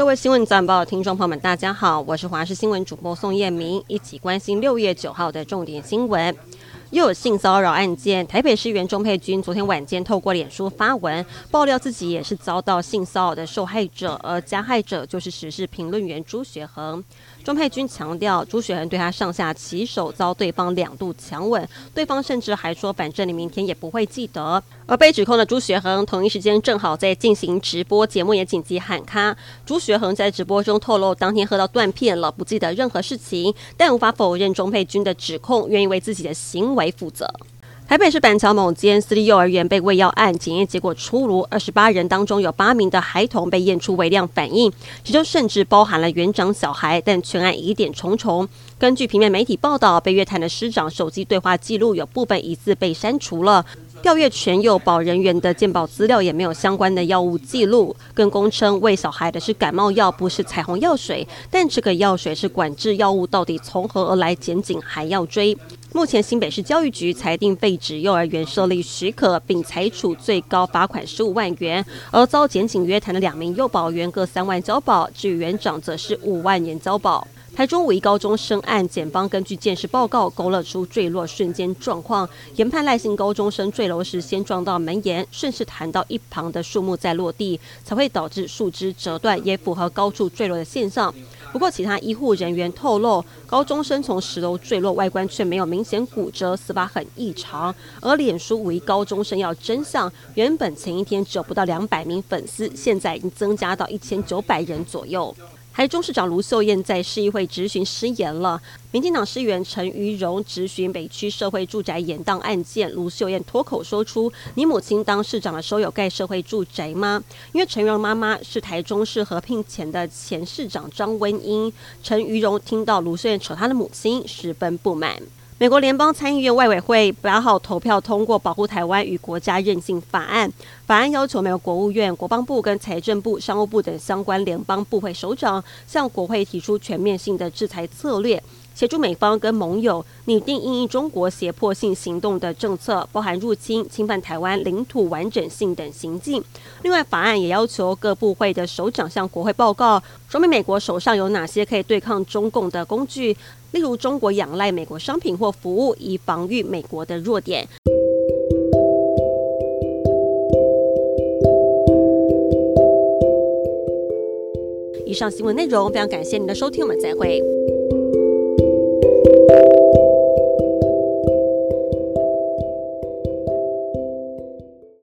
各位新闻早报听众朋友们，大家好，我是华视新闻主播宋燕明，一起关心六月九号的重点新闻。又有性骚扰案件，台北市议员钟佩君昨天晚间透过脸书发文爆料，自己也是遭到性骚扰的受害者，而加害者就是时事评论员朱学恒。钟佩君强调，朱学恒对他上下其手，遭对方两度强吻，对方甚至还说：“反正你明天也不会记得。”而被指控的朱学恒同一时间正好在进行直播，节目也紧急喊卡。朱学恒在直播中透露，当天喝到断片了，不记得任何事情，但无法否认钟佩君的指控，愿意为自己的行为为负责。台北市板桥某间私立幼儿园被喂药案检验结果出炉，二十八人当中有八名的孩童被验出微量反应，其中甚至包含了园长小孩，但全案疑点重重。根据平面媒体报道，被约谈的师长手机对话记录有部分疑似被删除了，调阅全幼保人员的健保资料也没有相关的药物记录，更供称喂小孩的是感冒药，不是彩虹药水，但这个药水是管制药物，到底从何而来？检警还要追。目前新北市教育局裁定废止幼儿园设立许可，并裁处最高罚款十五万元，而遭检警约谈的两名幼保员各三万交保，至于园长则是五万元交保。台中五一高中生案，检方根据鉴识报告勾勒出坠落瞬间状况，研判赖姓高中生坠楼时先撞到门沿，顺势弹到一旁的树木再落地，才会导致树枝折断，也符合高处坠落的现象。不过，其他医护人员透露，高中生从十楼坠落，外观却没有明显骨折，死法很异常。而脸书五一高中生要真相，原本前一天只有不到两百名粉丝，现在已经增加到一千九百人左右。台中市长卢秀燕在市议会质询失言了。民进党市议员陈于蓉质询北区社会住宅延宕案件，卢秀燕脱口说出：“你母亲当市长的时候有盖社会住宅吗？”因为陈于蓉妈妈是台中市合并前的前市长张温英。陈于蓉听到卢秀燕扯她的母亲，十分不满。美国联邦参议院外委会八号投票通过保护台湾与国家韧性法案。法案要求美国国务院、国防部跟财政部、商务部等相关联邦部会首长向国会提出全面性的制裁策略。协助美方跟盟友拟定应应中国胁迫性行动的政策，包含入侵、侵犯台湾领土完整性等行径。另外，法案也要求各部会的首长向国会报告，说明美国手上有哪些可以对抗中共的工具，例如中国仰赖美国商品或服务，以防御美国的弱点。以上新闻内容非常感谢您的收听，我们再会。